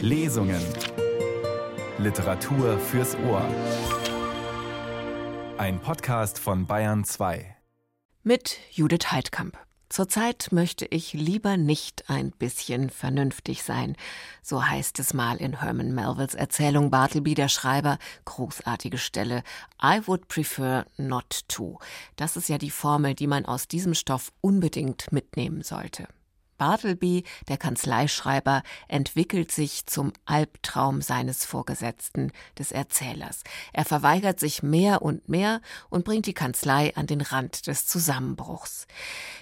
Lesungen. Literatur fürs Ohr. Ein Podcast von Bayern 2. Mit Judith Heidkamp. Zurzeit möchte ich lieber nicht ein bisschen vernünftig sein. So heißt es mal in Herman Melvilles Erzählung Bartleby der Schreiber. Großartige Stelle. I would prefer not to. Das ist ja die Formel, die man aus diesem Stoff unbedingt mitnehmen sollte. Bartleby, der Kanzleischreiber, entwickelt sich zum Albtraum seines Vorgesetzten, des Erzählers. Er verweigert sich mehr und mehr und bringt die Kanzlei an den Rand des Zusammenbruchs.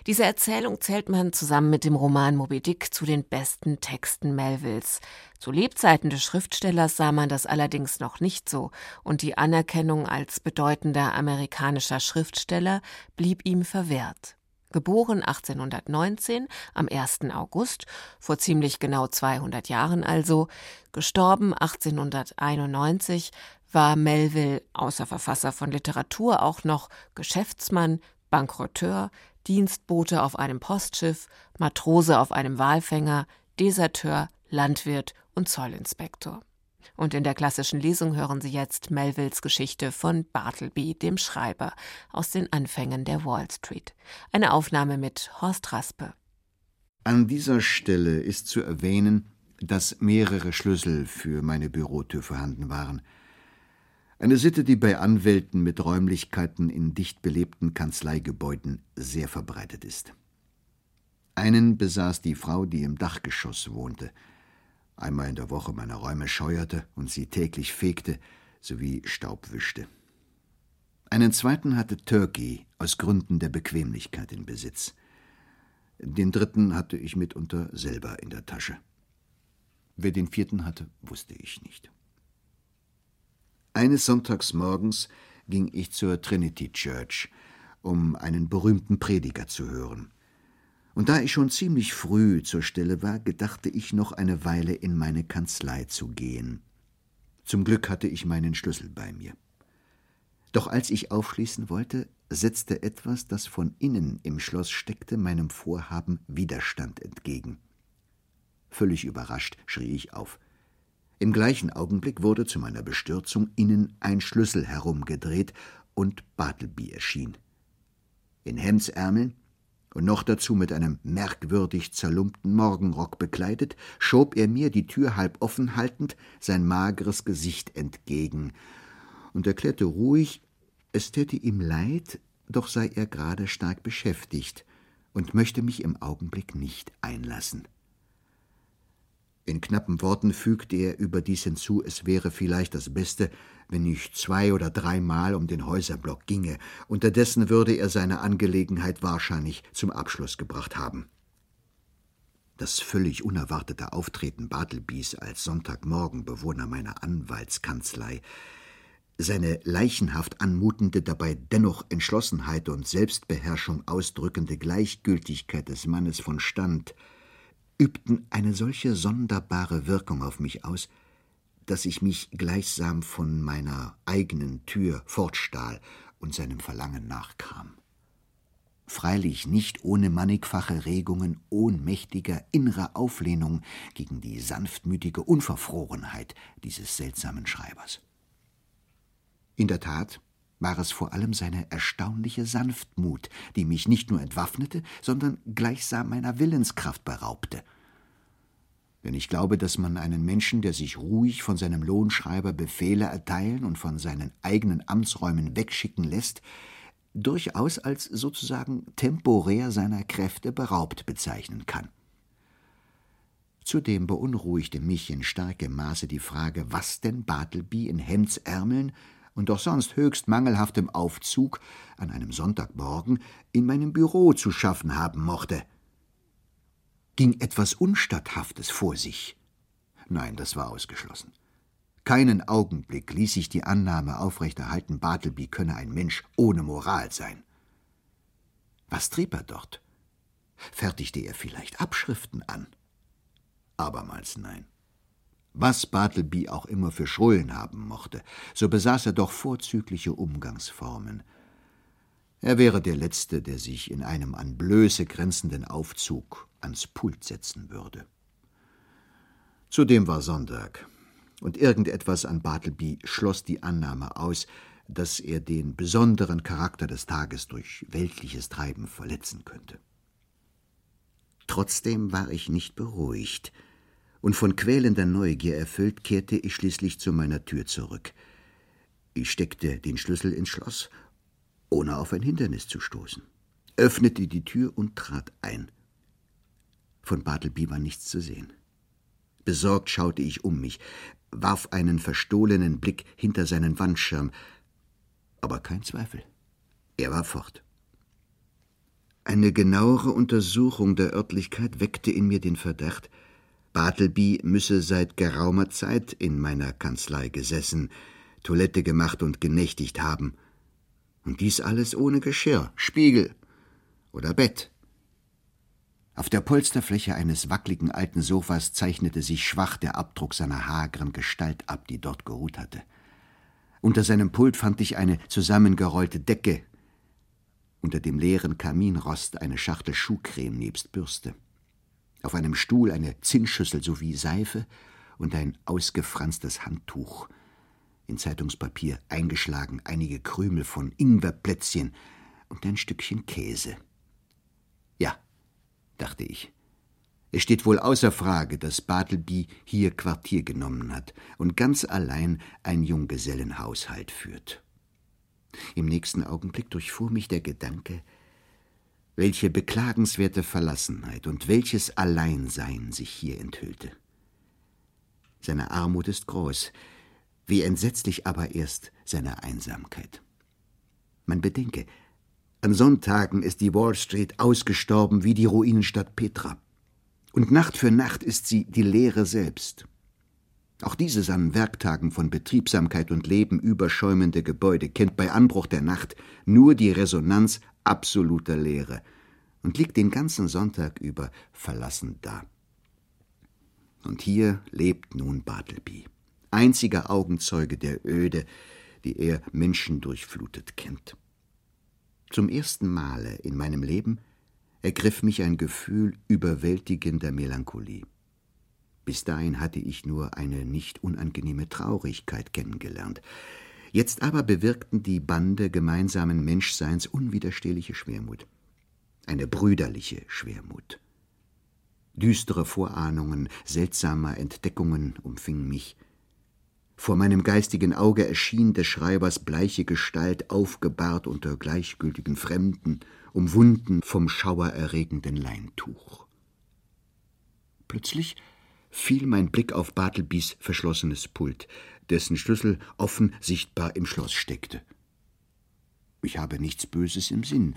Diese Erzählung zählt man zusammen mit dem Roman Moby Dick zu den besten Texten Melvilles. Zu Lebzeiten des Schriftstellers sah man das allerdings noch nicht so, und die Anerkennung als bedeutender amerikanischer Schriftsteller blieb ihm verwehrt. Geboren 1819 am 1. August, vor ziemlich genau 200 Jahren also, gestorben 1891, war Melville außer Verfasser von Literatur auch noch Geschäftsmann, Bankrotteur, Dienstbote auf einem Postschiff, Matrose auf einem Walfänger, Deserteur, Landwirt und Zollinspektor. Und in der klassischen Lesung hören Sie jetzt Melvilles Geschichte von Bartleby, dem Schreiber, aus den Anfängen der Wall Street. Eine Aufnahme mit Horst Raspe. An dieser Stelle ist zu erwähnen, dass mehrere Schlüssel für meine Bürotür vorhanden waren. Eine Sitte, die bei Anwälten mit Räumlichkeiten in dicht belebten Kanzleigebäuden sehr verbreitet ist. Einen besaß die Frau, die im Dachgeschoss wohnte einmal in der Woche meine Räume scheuerte und sie täglich fegte sowie Staub wischte. Einen zweiten hatte Turkey aus Gründen der Bequemlichkeit in Besitz. Den dritten hatte ich mitunter selber in der Tasche. Wer den vierten hatte, wusste ich nicht. Eines Sonntagsmorgens ging ich zur Trinity Church, um einen berühmten Prediger zu hören. Und da ich schon ziemlich früh zur Stelle war, gedachte ich noch eine Weile in meine Kanzlei zu gehen. Zum Glück hatte ich meinen Schlüssel bei mir. Doch als ich aufschließen wollte, setzte etwas, das von innen im Schloss steckte, meinem Vorhaben Widerstand entgegen. Völlig überrascht schrie ich auf. Im gleichen Augenblick wurde zu meiner Bestürzung innen ein Schlüssel herumgedreht und Bartleby erschien. In Hemdsärmeln, und noch dazu mit einem merkwürdig zerlumpten Morgenrock bekleidet, schob er mir, die Tür halb offen haltend, sein mageres Gesicht entgegen und erklärte ruhig, es täte ihm leid, doch sei er gerade stark beschäftigt und möchte mich im Augenblick nicht einlassen. In knappen Worten fügte er überdies hinzu, es wäre vielleicht das Beste, wenn ich zwei oder dreimal um den Häuserblock ginge, unterdessen würde er seine Angelegenheit wahrscheinlich zum Abschluss gebracht haben. Das völlig unerwartete Auftreten Bartlebys als Sonntagmorgenbewohner meiner Anwaltskanzlei, seine leichenhaft anmutende, dabei dennoch Entschlossenheit und Selbstbeherrschung ausdrückende Gleichgültigkeit des Mannes von Stand, übten eine solche sonderbare Wirkung auf mich aus, dass ich mich gleichsam von meiner eigenen Tür fortstahl und seinem Verlangen nachkam. Freilich nicht ohne mannigfache Regungen ohnmächtiger innerer Auflehnung gegen die sanftmütige Unverfrorenheit dieses seltsamen Schreibers. In der Tat war es vor allem seine erstaunliche Sanftmut, die mich nicht nur entwaffnete, sondern gleichsam meiner Willenskraft beraubte. Denn ich glaube, dass man einen Menschen, der sich ruhig von seinem Lohnschreiber Befehle erteilen und von seinen eigenen Amtsräumen wegschicken lässt, durchaus als sozusagen temporär seiner Kräfte beraubt bezeichnen kann. Zudem beunruhigte mich in starkem Maße die Frage, was denn Bartleby in Hemdsärmeln und doch sonst höchst mangelhaftem Aufzug an einem Sonntagmorgen in meinem Büro zu schaffen haben mochte. Ging etwas Unstatthaftes vor sich? Nein, das war ausgeschlossen. Keinen Augenblick ließ sich die Annahme aufrechterhalten, Bartleby könne ein Mensch ohne Moral sein. Was trieb er dort? Fertigte er vielleicht Abschriften an? Abermals nein. Was Bartleby auch immer für Schrullen haben mochte, so besaß er doch vorzügliche Umgangsformen. Er wäre der Letzte, der sich in einem an Blöße grenzenden Aufzug ans Pult setzen würde. Zudem war Sonntag, und irgendetwas an Bartleby schloss die Annahme aus, dass er den besonderen Charakter des Tages durch weltliches Treiben verletzen könnte. Trotzdem war ich nicht beruhigt, und von quälender Neugier erfüllt kehrte ich schließlich zu meiner Tür zurück. Ich steckte den Schlüssel ins Schloss, ohne auf ein Hindernis zu stoßen, öffnete die Tür und trat ein. Von Bartleby war nichts zu sehen. Besorgt schaute ich um mich, warf einen verstohlenen Blick hinter seinen Wandschirm, aber kein Zweifel. Er war fort. Eine genauere Untersuchung der Örtlichkeit weckte in mir den Verdacht, Bartleby müsse seit geraumer Zeit in meiner Kanzlei gesessen, Toilette gemacht und genächtigt haben. Und dies alles ohne Geschirr, Spiegel oder Bett. Auf der Polsterfläche eines wackligen alten Sofas zeichnete sich schwach der Abdruck seiner hageren Gestalt ab, die dort geruht hatte. Unter seinem Pult fand ich eine zusammengerollte Decke, unter dem leeren Kaminrost eine Schachtel Schuhcreme nebst Bürste. Auf einem Stuhl eine Zinnschüssel sowie Seife und ein ausgefranstes Handtuch. In Zeitungspapier eingeschlagen einige Krümel von Ingwerplätzchen und ein Stückchen Käse. Ja, dachte ich. Es steht wohl außer Frage, dass Bartleby hier Quartier genommen hat und ganz allein ein Junggesellenhaushalt führt. Im nächsten Augenblick durchfuhr mich der Gedanke, welche beklagenswerte Verlassenheit und welches Alleinsein sich hier enthüllte. Seine Armut ist groß, wie entsetzlich aber erst seine Einsamkeit. Man bedenke, an Sonntagen ist die Wall Street ausgestorben wie die Ruinenstadt Petra. Und Nacht für Nacht ist sie die Leere selbst. Auch dieses an Werktagen von Betriebsamkeit und Leben überschäumende Gebäude kennt bei Anbruch der Nacht nur die Resonanz absoluter Leere und liegt den ganzen Sonntag über verlassen da. Und hier lebt nun Bartleby, einziger Augenzeuge der Öde, die er menschendurchflutet kennt. Zum ersten Male in meinem Leben ergriff mich ein Gefühl überwältigender Melancholie. Bis dahin hatte ich nur eine nicht unangenehme Traurigkeit kennengelernt. Jetzt aber bewirkten die Bande gemeinsamen Menschseins unwiderstehliche Schwermut. Eine brüderliche Schwermut. Düstere Vorahnungen seltsamer Entdeckungen umfingen mich. Vor meinem geistigen Auge erschien des Schreibers bleiche Gestalt aufgebahrt unter gleichgültigen Fremden, umwunden vom schauererregenden Leintuch. Plötzlich fiel mein Blick auf Bartlebys verschlossenes Pult, dessen Schlüssel offen sichtbar im Schloss steckte. Ich habe nichts Böses im Sinn,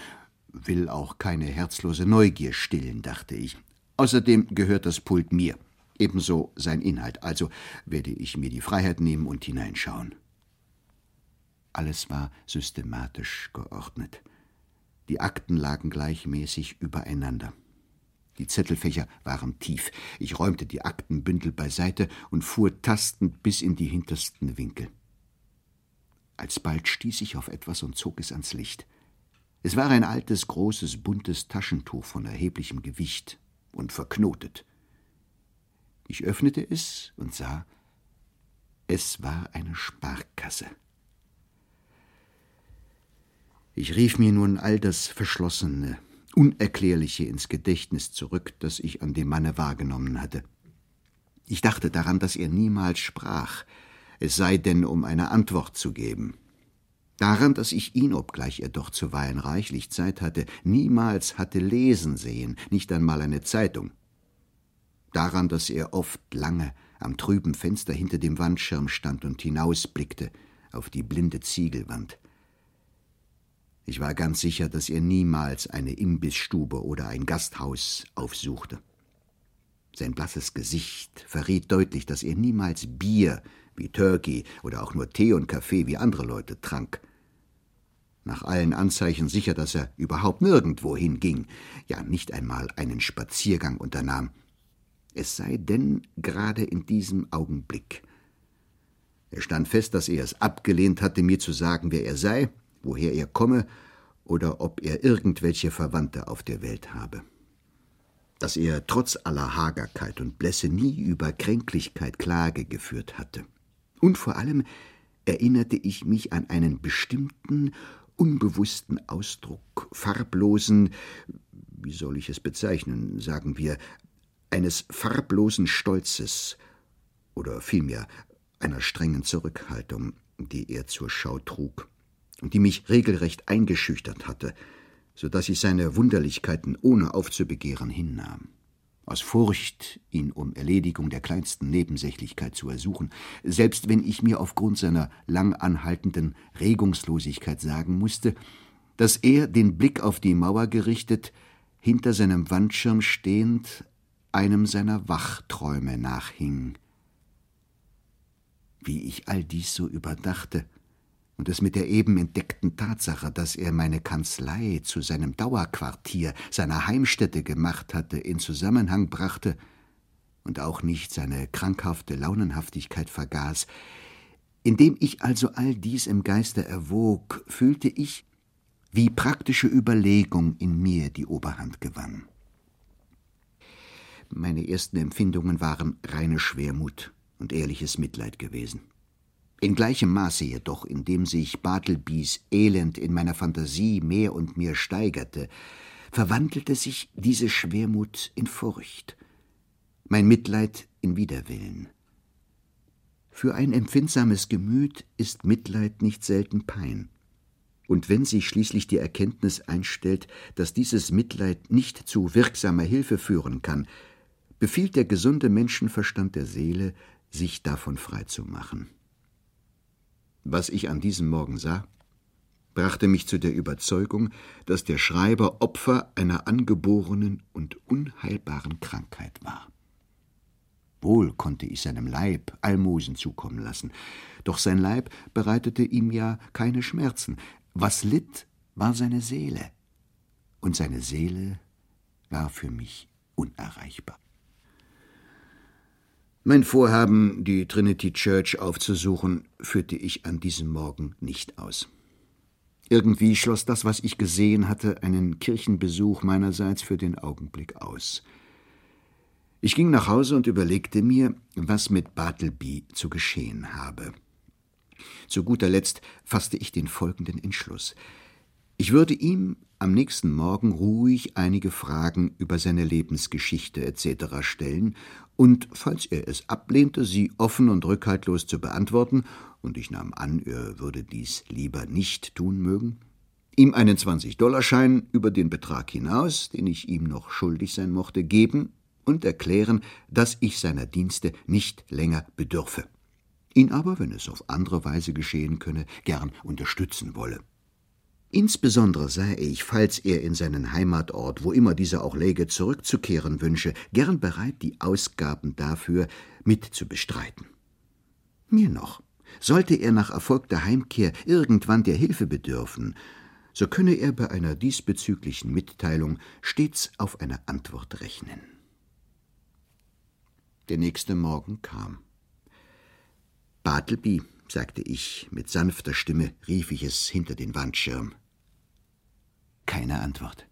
will auch keine herzlose Neugier stillen, dachte ich. Außerdem gehört das Pult mir ebenso sein Inhalt, also werde ich mir die Freiheit nehmen und hineinschauen. Alles war systematisch geordnet. Die Akten lagen gleichmäßig übereinander. Die Zettelfächer waren tief. Ich räumte die Aktenbündel beiseite und fuhr tastend bis in die hintersten Winkel. Alsbald stieß ich auf etwas und zog es ans Licht. Es war ein altes, großes, buntes Taschentuch von erheblichem Gewicht und verknotet. Ich öffnete es und sah, es war eine Sparkasse. Ich rief mir nun all das Verschlossene, Unerklärliche ins Gedächtnis zurück, das ich an dem Manne wahrgenommen hatte. Ich dachte daran, dass er niemals sprach, es sei denn, um eine Antwort zu geben. Daran, dass ich ihn, obgleich er doch zuweilen reichlich Zeit hatte, niemals hatte lesen sehen, nicht einmal eine Zeitung daran, dass er oft lange am trüben Fenster hinter dem Wandschirm stand und hinausblickte auf die blinde Ziegelwand. Ich war ganz sicher, dass er niemals eine Imbissstube oder ein Gasthaus aufsuchte. Sein blasses Gesicht verriet deutlich, dass er niemals Bier wie Turkey oder auch nur Tee und Kaffee wie andere Leute trank. Nach allen Anzeichen sicher, dass er überhaupt nirgendwo hinging, ja nicht einmal einen Spaziergang unternahm es sei denn gerade in diesem Augenblick. Er stand fest, dass er es abgelehnt hatte, mir zu sagen, wer er sei, woher er komme oder ob er irgendwelche Verwandte auf der Welt habe. dass er trotz aller Hagerkeit und Blässe nie über Kränklichkeit Klage geführt hatte. Und vor allem erinnerte ich mich an einen bestimmten, unbewussten Ausdruck, farblosen, wie soll ich es bezeichnen, sagen wir, eines farblosen Stolzes oder vielmehr einer strengen Zurückhaltung, die er zur Schau trug und die mich regelrecht eingeschüchtert hatte, so dass ich seine Wunderlichkeiten ohne aufzubegehren hinnahm. Aus Furcht, ihn um Erledigung der kleinsten Nebensächlichkeit zu ersuchen, selbst wenn ich mir aufgrund seiner lang anhaltenden Regungslosigkeit sagen musste, dass er, den Blick auf die Mauer gerichtet, hinter seinem Wandschirm stehend, einem seiner Wachträume nachhing. Wie ich all dies so überdachte, und es mit der eben entdeckten Tatsache, dass er meine Kanzlei zu seinem Dauerquartier, seiner Heimstätte gemacht hatte, in Zusammenhang brachte und auch nicht seine krankhafte Launenhaftigkeit vergaß, indem ich also all dies im Geiste erwog, fühlte ich, wie praktische Überlegung in mir die Oberhand gewann. Meine ersten Empfindungen waren reine Schwermut und ehrliches Mitleid gewesen. In gleichem Maße jedoch, indem sich Bartlebys Elend in meiner Fantasie mehr und mehr steigerte, verwandelte sich diese Schwermut in Furcht, mein Mitleid in Widerwillen. Für ein empfindsames Gemüt ist Mitleid nicht selten Pein. Und wenn sich schließlich die Erkenntnis einstellt, dass dieses Mitleid nicht zu wirksamer Hilfe führen kann, befiehlt der gesunde Menschenverstand der Seele, sich davon frei zu machen. Was ich an diesem Morgen sah, brachte mich zu der Überzeugung, dass der Schreiber Opfer einer angeborenen und unheilbaren Krankheit war. Wohl konnte ich seinem Leib Almosen zukommen lassen, doch sein Leib bereitete ihm ja keine Schmerzen. Was litt, war seine Seele, und seine Seele war für mich unerreichbar. Mein Vorhaben, die Trinity Church aufzusuchen, führte ich an diesem Morgen nicht aus. Irgendwie schloss das, was ich gesehen hatte, einen Kirchenbesuch meinerseits für den Augenblick aus. Ich ging nach Hause und überlegte mir, was mit Bartleby zu geschehen habe. Zu guter Letzt fasste ich den folgenden Entschluss. Ich würde ihm am nächsten Morgen ruhig einige Fragen über seine Lebensgeschichte etc. stellen und, falls er es ablehnte, sie offen und rückhaltlos zu beantworten, und ich nahm an, er würde dies lieber nicht tun mögen, ihm einen 20-Dollarschein über den Betrag hinaus, den ich ihm noch schuldig sein mochte, geben und erklären, dass ich seiner Dienste nicht länger bedürfe, ihn aber, wenn es auf andere Weise geschehen könne, gern unterstützen wolle. Insbesondere sei ich, falls er in seinen Heimatort, wo immer dieser auch läge, zurückzukehren wünsche, gern bereit, die Ausgaben dafür mit zu bestreiten. Mir noch, sollte er nach erfolgter Heimkehr irgendwann der Hilfe bedürfen, so könne er bei einer diesbezüglichen Mitteilung stets auf eine Antwort rechnen. Der nächste Morgen kam. Bartleby, sagte ich, mit sanfter Stimme rief ich es hinter den Wandschirm. Keine Antwort.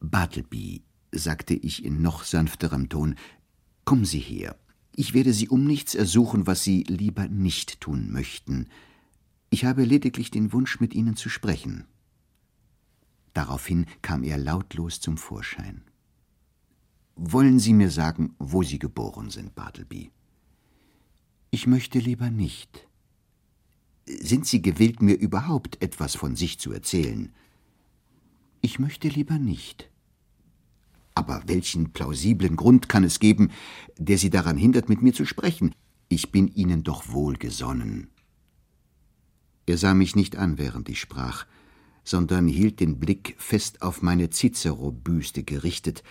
Bartleby, sagte ich in noch sanfterem Ton, kommen Sie her. Ich werde Sie um nichts ersuchen, was Sie lieber nicht tun möchten. Ich habe lediglich den Wunsch, mit Ihnen zu sprechen. Daraufhin kam er lautlos zum Vorschein. Wollen Sie mir sagen, wo Sie geboren sind, Bartleby? Ich möchte lieber nicht. Sind Sie gewillt, mir überhaupt etwas von sich zu erzählen? Ich möchte lieber nicht. Aber welchen plausiblen Grund kann es geben, der Sie daran hindert, mit mir zu sprechen? Ich bin Ihnen doch wohlgesonnen. Er sah mich nicht an, während ich sprach, sondern hielt den Blick fest auf meine Cicero-Büste gerichtet,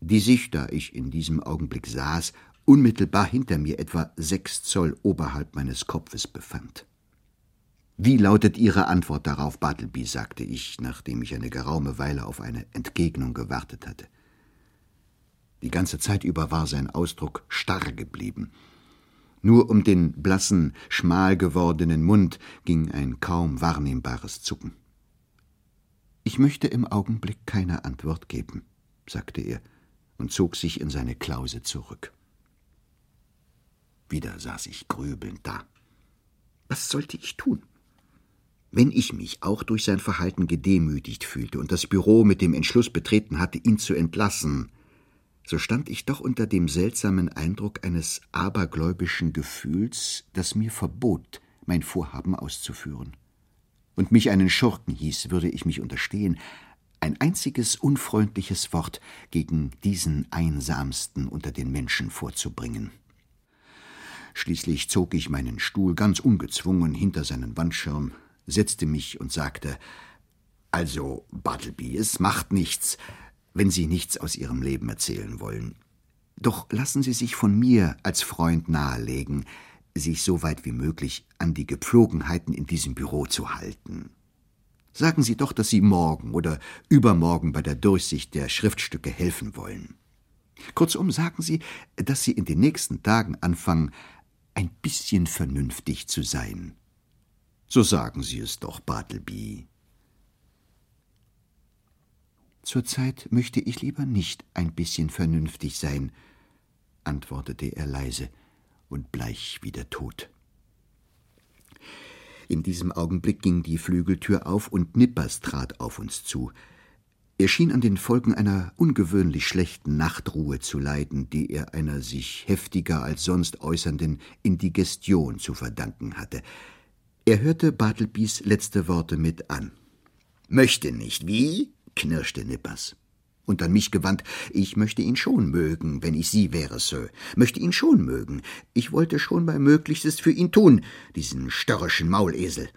die sich, da ich in diesem Augenblick saß, unmittelbar hinter mir etwa sechs Zoll oberhalb meines Kopfes befand. Wie lautet Ihre Antwort darauf, Bartleby? sagte ich, nachdem ich eine geraume Weile auf eine Entgegnung gewartet hatte. Die ganze Zeit über war sein Ausdruck starr geblieben. Nur um den blassen, schmal gewordenen Mund ging ein kaum wahrnehmbares Zucken. Ich möchte im Augenblick keine Antwort geben, sagte er und zog sich in seine Klause zurück. Wieder saß ich grübelnd da. Was sollte ich tun? Wenn ich mich auch durch sein Verhalten gedemütigt fühlte und das Büro mit dem Entschluss betreten hatte, ihn zu entlassen, so stand ich doch unter dem seltsamen Eindruck eines abergläubischen Gefühls, das mir verbot, mein Vorhaben auszuführen. Und mich einen Schurken hieß, würde ich mich unterstehen, ein einziges unfreundliches Wort gegen diesen einsamsten unter den Menschen vorzubringen. Schließlich zog ich meinen Stuhl ganz ungezwungen hinter seinen Wandschirm, setzte mich und sagte Also, Bartleby, es macht nichts, wenn Sie nichts aus Ihrem Leben erzählen wollen. Doch lassen Sie sich von mir als Freund nahelegen, sich so weit wie möglich an die Gepflogenheiten in diesem Büro zu halten. Sagen Sie doch, dass Sie morgen oder übermorgen bei der Durchsicht der Schriftstücke helfen wollen. Kurzum sagen Sie, dass Sie in den nächsten Tagen anfangen, ein bisschen vernünftig zu sein. So sagen Sie es doch, Bartleby. Zurzeit möchte ich lieber nicht ein bisschen vernünftig sein, antwortete er leise und bleich wie der Tod. In diesem Augenblick ging die Flügeltür auf und Nippers trat auf uns zu. Er schien an den Folgen einer ungewöhnlich schlechten Nachtruhe zu leiden, die er einer sich heftiger als sonst äußernden Indigestion zu verdanken hatte. Er hörte Bartlebys letzte Worte mit an. Möchte nicht, wie? knirschte Nippers und an mich gewandt, ich möchte ihn schon mögen, wenn ich Sie wäre, Sir, möchte ihn schon mögen. Ich wollte schon mein Möglichstes für ihn tun, diesen störrischen Maulesel.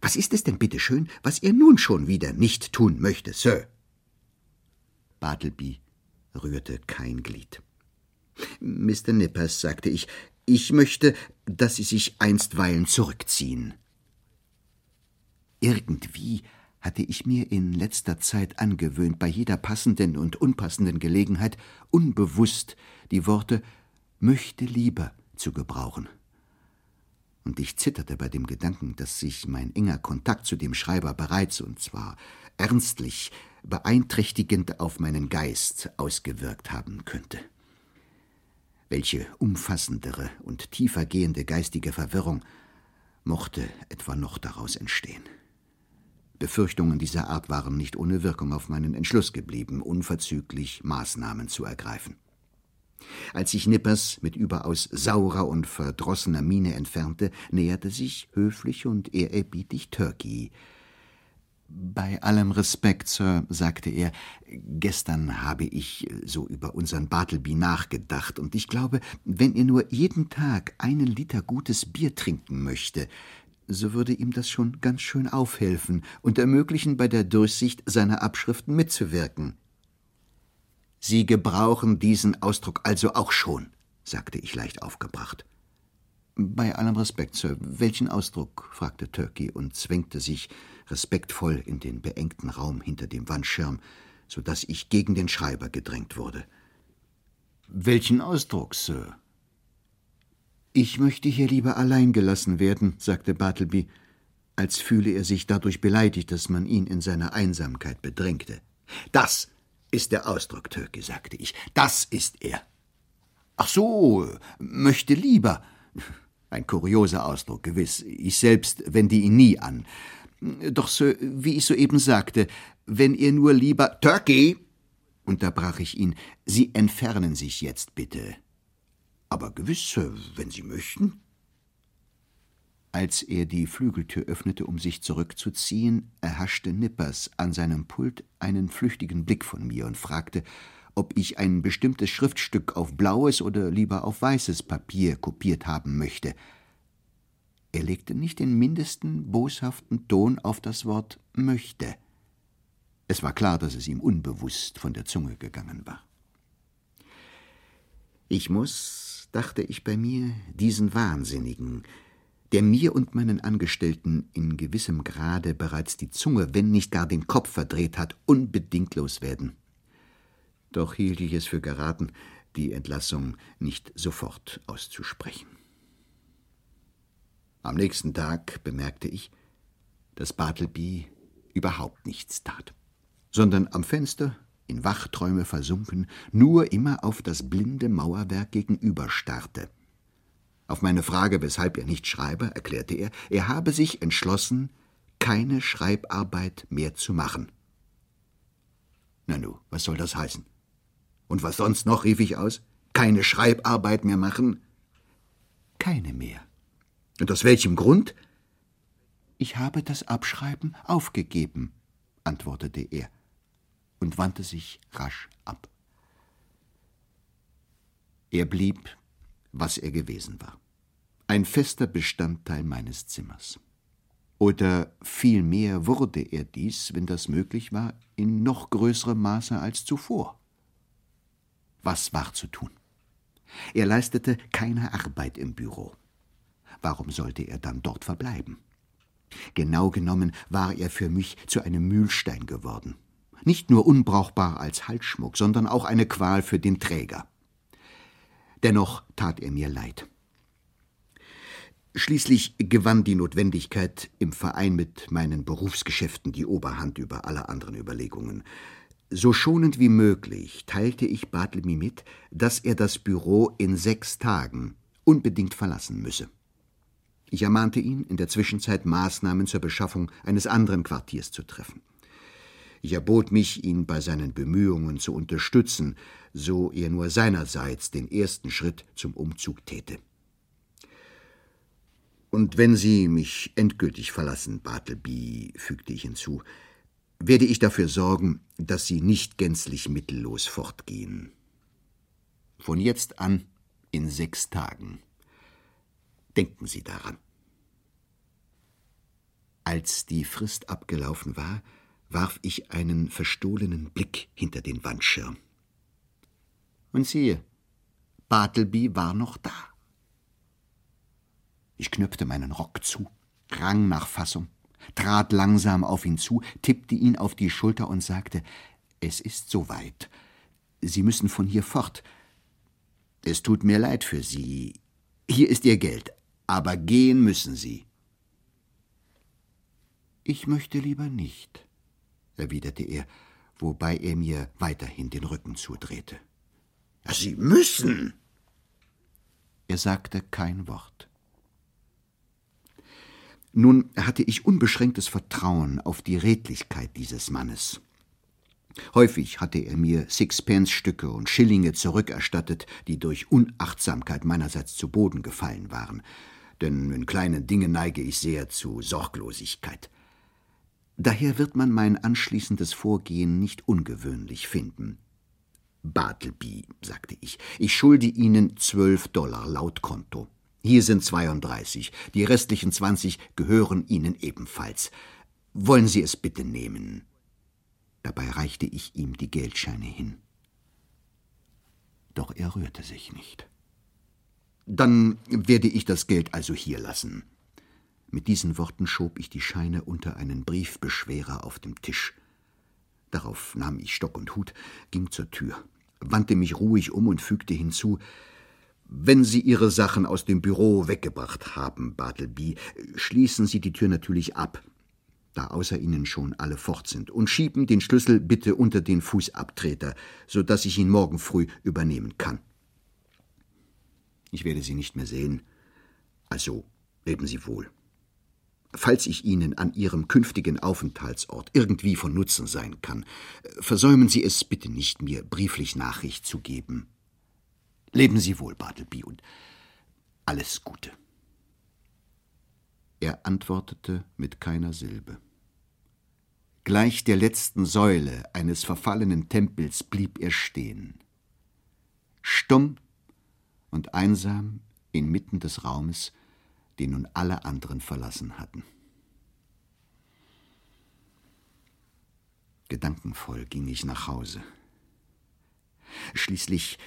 Was ist es denn bitte schön, was er nun schon wieder nicht tun möchte, Sir? Bartleby rührte kein Glied. Mr. Nippers, sagte ich, ich möchte, dass Sie sich einstweilen zurückziehen. Irgendwie hatte ich mir in letzter Zeit angewöhnt, bei jeder passenden und unpassenden Gelegenheit unbewusst die Worte möchte lieber zu gebrauchen. Und ich zitterte bei dem Gedanken, dass sich mein enger Kontakt zu dem Schreiber bereits, und zwar ernstlich, beeinträchtigend auf meinen Geist ausgewirkt haben könnte. Welche umfassendere und tiefergehende geistige Verwirrung mochte etwa noch daraus entstehen? Befürchtungen dieser Art waren nicht ohne Wirkung auf meinen Entschluss geblieben, unverzüglich Maßnahmen zu ergreifen. Als sich Nippers mit überaus saurer und verdrossener Miene entfernte, näherte sich höflich und ehrerbietig Turkey. Bei allem Respekt, Sir, sagte er, gestern habe ich so über unseren Bartleby nachgedacht, und ich glaube, wenn er nur jeden Tag einen Liter gutes Bier trinken möchte, so würde ihm das schon ganz schön aufhelfen und ermöglichen, bei der Durchsicht seiner Abschriften mitzuwirken. Sie gebrauchen diesen Ausdruck also auch schon, sagte ich leicht aufgebracht. Bei allem Respekt, Sir, welchen Ausdruck? fragte Turkey und zwängte sich respektvoll in den beengten Raum hinter dem Wandschirm, so dass ich gegen den Schreiber gedrängt wurde. Welchen Ausdruck, Sir? Ich möchte hier lieber allein gelassen werden, sagte Bartleby, als fühle er sich dadurch beleidigt, dass man ihn in seiner Einsamkeit bedrängte. Das ist der Ausdruck, Türke, sagte ich. Das ist er. Ach so, möchte lieber. Ein kurioser Ausdruck, gewiss. Ich selbst wende ihn nie an. Doch, Sir, wie ich soeben sagte, wenn ihr nur lieber. Turkey! unterbrach ich ihn. Sie entfernen sich jetzt bitte. Aber gewiss, wenn Sie möchten. Als er die Flügeltür öffnete, um sich zurückzuziehen, erhaschte Nippers an seinem Pult einen flüchtigen Blick von mir und fragte, ob ich ein bestimmtes Schriftstück auf blaues oder lieber auf weißes Papier kopiert haben möchte. Er legte nicht den mindesten boshaften Ton auf das Wort möchte. Es war klar, dass es ihm unbewusst von der Zunge gegangen war. Ich muss dachte ich bei mir, diesen Wahnsinnigen, der mir und meinen Angestellten in gewissem Grade bereits die Zunge, wenn nicht gar den Kopf verdreht hat, unbedingt loswerden. Doch hielt ich es für geraten, die Entlassung nicht sofort auszusprechen. Am nächsten Tag bemerkte ich, dass Bartleby überhaupt nichts tat, sondern am Fenster in Wachträume versunken, nur immer auf das blinde Mauerwerk gegenüber starrte. Auf meine Frage, weshalb er nicht schreibe, erklärte er, er habe sich entschlossen, keine Schreibarbeit mehr zu machen. Nanu, was soll das heißen? Und was sonst noch, rief ich aus? Keine Schreibarbeit mehr machen? Keine mehr. Und aus welchem Grund? Ich habe das Abschreiben aufgegeben, antwortete er und wandte sich rasch ab. Er blieb, was er gewesen war, ein fester Bestandteil meines Zimmers. Oder vielmehr wurde er dies, wenn das möglich war, in noch größerem Maße als zuvor. Was war zu tun? Er leistete keine Arbeit im Büro. Warum sollte er dann dort verbleiben? Genau genommen war er für mich zu einem Mühlstein geworden. Nicht nur unbrauchbar als Halsschmuck, sondern auch eine Qual für den Träger. Dennoch tat er mir leid. Schließlich gewann die Notwendigkeit im Verein mit meinen Berufsgeschäften die Oberhand über alle anderen Überlegungen. So schonend wie möglich teilte ich Bartlemy mit, dass er das Büro in sechs Tagen unbedingt verlassen müsse. Ich ermahnte ihn, in der Zwischenzeit Maßnahmen zur Beschaffung eines anderen Quartiers zu treffen. Ich erbot mich, ihn bei seinen Bemühungen zu unterstützen, so er nur seinerseits den ersten Schritt zum Umzug täte. Und wenn Sie mich endgültig verlassen, Bartleby, fügte ich hinzu, werde ich dafür sorgen, dass Sie nicht gänzlich mittellos fortgehen. Von jetzt an in sechs Tagen. Denken Sie daran. Als die Frist abgelaufen war, warf ich einen verstohlenen Blick hinter den Wandschirm. Und siehe, Bartleby war noch da. Ich knöpfte meinen Rock zu, rang nach Fassung, trat langsam auf ihn zu, tippte ihn auf die Schulter und sagte Es ist soweit. Sie müssen von hier fort. Es tut mir leid für Sie. Hier ist Ihr Geld, aber gehen müssen Sie. Ich möchte lieber nicht, erwiderte er, wobei er mir weiterhin den Rücken zudrehte. Sie müssen. Er sagte kein Wort. Nun hatte ich unbeschränktes Vertrauen auf die Redlichkeit dieses Mannes. Häufig hatte er mir Sixpence-Stücke und Schillinge zurückerstattet, die durch Unachtsamkeit meinerseits zu Boden gefallen waren, denn in kleinen Dingen neige ich sehr zu Sorglosigkeit. Daher wird man mein anschließendes Vorgehen nicht ungewöhnlich finden. Bartleby, sagte ich, ich schulde Ihnen zwölf Dollar laut Konto. Hier sind 32. Die restlichen 20 gehören Ihnen ebenfalls. Wollen Sie es bitte nehmen? Dabei reichte ich ihm die Geldscheine hin. Doch er rührte sich nicht. Dann werde ich das Geld also hier lassen. Mit diesen Worten schob ich die Scheine unter einen Briefbeschwerer auf dem Tisch. Darauf nahm ich Stock und Hut, ging zur Tür, wandte mich ruhig um und fügte hinzu wenn Sie Ihre Sachen aus dem Büro weggebracht haben, Bartleby, schließen Sie die Tür natürlich ab, da außer Ihnen schon alle fort sind, und schieben den Schlüssel bitte unter den Fußabtreter, so dass ich ihn morgen früh übernehmen kann. Ich werde Sie nicht mehr sehen, also leben Sie wohl. Falls ich Ihnen an Ihrem künftigen Aufenthaltsort irgendwie von Nutzen sein kann, versäumen Sie es bitte nicht, mir brieflich Nachricht zu geben. Leben Sie wohl, Bartleby, und alles Gute. Er antwortete mit keiner Silbe. Gleich der letzten Säule eines verfallenen Tempels blieb er stehen. Stumm und einsam inmitten des Raumes, den nun alle anderen verlassen hatten. Gedankenvoll ging ich nach Hause. Schließlich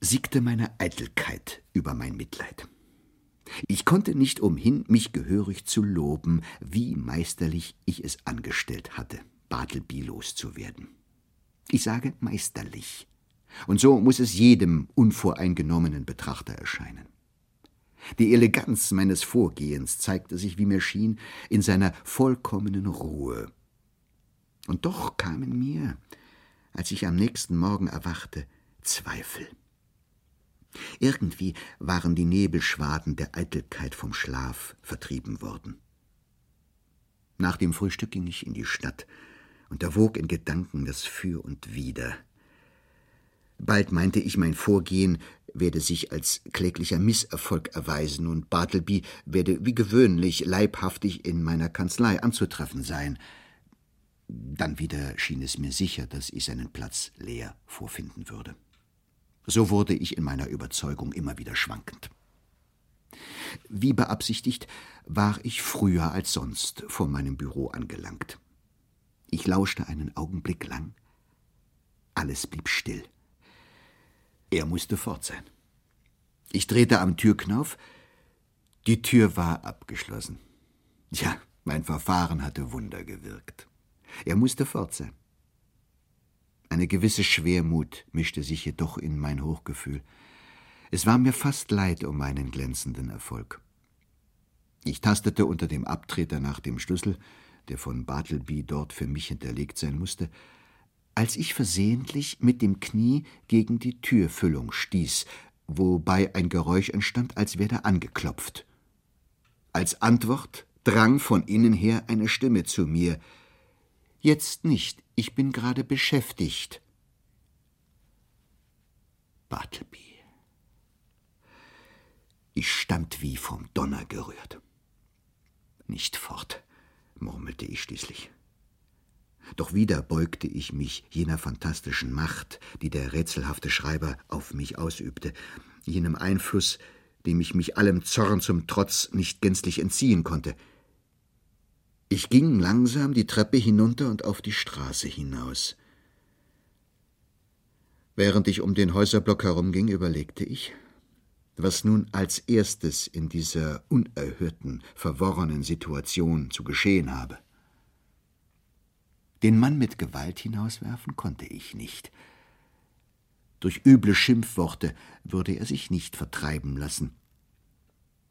siegte meine Eitelkeit über mein Mitleid. Ich konnte nicht umhin, mich gehörig zu loben, wie meisterlich ich es angestellt hatte, Bartleby loszuwerden. Ich sage meisterlich, und so muss es jedem unvoreingenommenen Betrachter erscheinen. Die Eleganz meines Vorgehens zeigte sich, wie mir schien, in seiner vollkommenen Ruhe. Und doch kamen mir, als ich am nächsten Morgen erwachte, Zweifel. Irgendwie waren die Nebelschwaden der Eitelkeit vom Schlaf vertrieben worden. Nach dem Frühstück ging ich in die Stadt und erwog in Gedanken das Für und Wider. Bald meinte ich, mein Vorgehen werde sich als kläglicher Misserfolg erweisen und Bartleby werde wie gewöhnlich leibhaftig in meiner Kanzlei anzutreffen sein. Dann wieder schien es mir sicher, dass ich seinen Platz leer vorfinden würde. So wurde ich in meiner Überzeugung immer wieder schwankend. Wie beabsichtigt, war ich früher als sonst vor meinem Büro angelangt. Ich lauschte einen Augenblick lang. Alles blieb still. Er musste fort sein. Ich drehte am Türknauf. Die Tür war abgeschlossen. Ja, mein Verfahren hatte Wunder gewirkt. Er musste fort sein. Eine gewisse Schwermut mischte sich jedoch in mein Hochgefühl. Es war mir fast leid um meinen glänzenden Erfolg. Ich tastete unter dem Abtreter nach dem Schlüssel, der von Bartleby dort für mich hinterlegt sein musste, als ich versehentlich mit dem Knie gegen die Türfüllung stieß, wobei ein Geräusch entstand, als werde angeklopft. Als Antwort drang von innen her eine Stimme zu mir. Jetzt nicht, ich bin gerade beschäftigt. Bartleby. Ich stand wie vom Donner gerührt. Nicht fort, murmelte ich schließlich. Doch wieder beugte ich mich jener fantastischen Macht, die der rätselhafte Schreiber auf mich ausübte, jenem Einfluss, dem ich mich allem Zorn zum Trotz nicht gänzlich entziehen konnte. Ich ging langsam die Treppe hinunter und auf die Straße hinaus. Während ich um den Häuserblock herumging, überlegte ich, was nun als erstes in dieser unerhörten, verworrenen Situation zu geschehen habe. Den Mann mit Gewalt hinauswerfen konnte ich nicht. Durch üble Schimpfworte würde er sich nicht vertreiben lassen.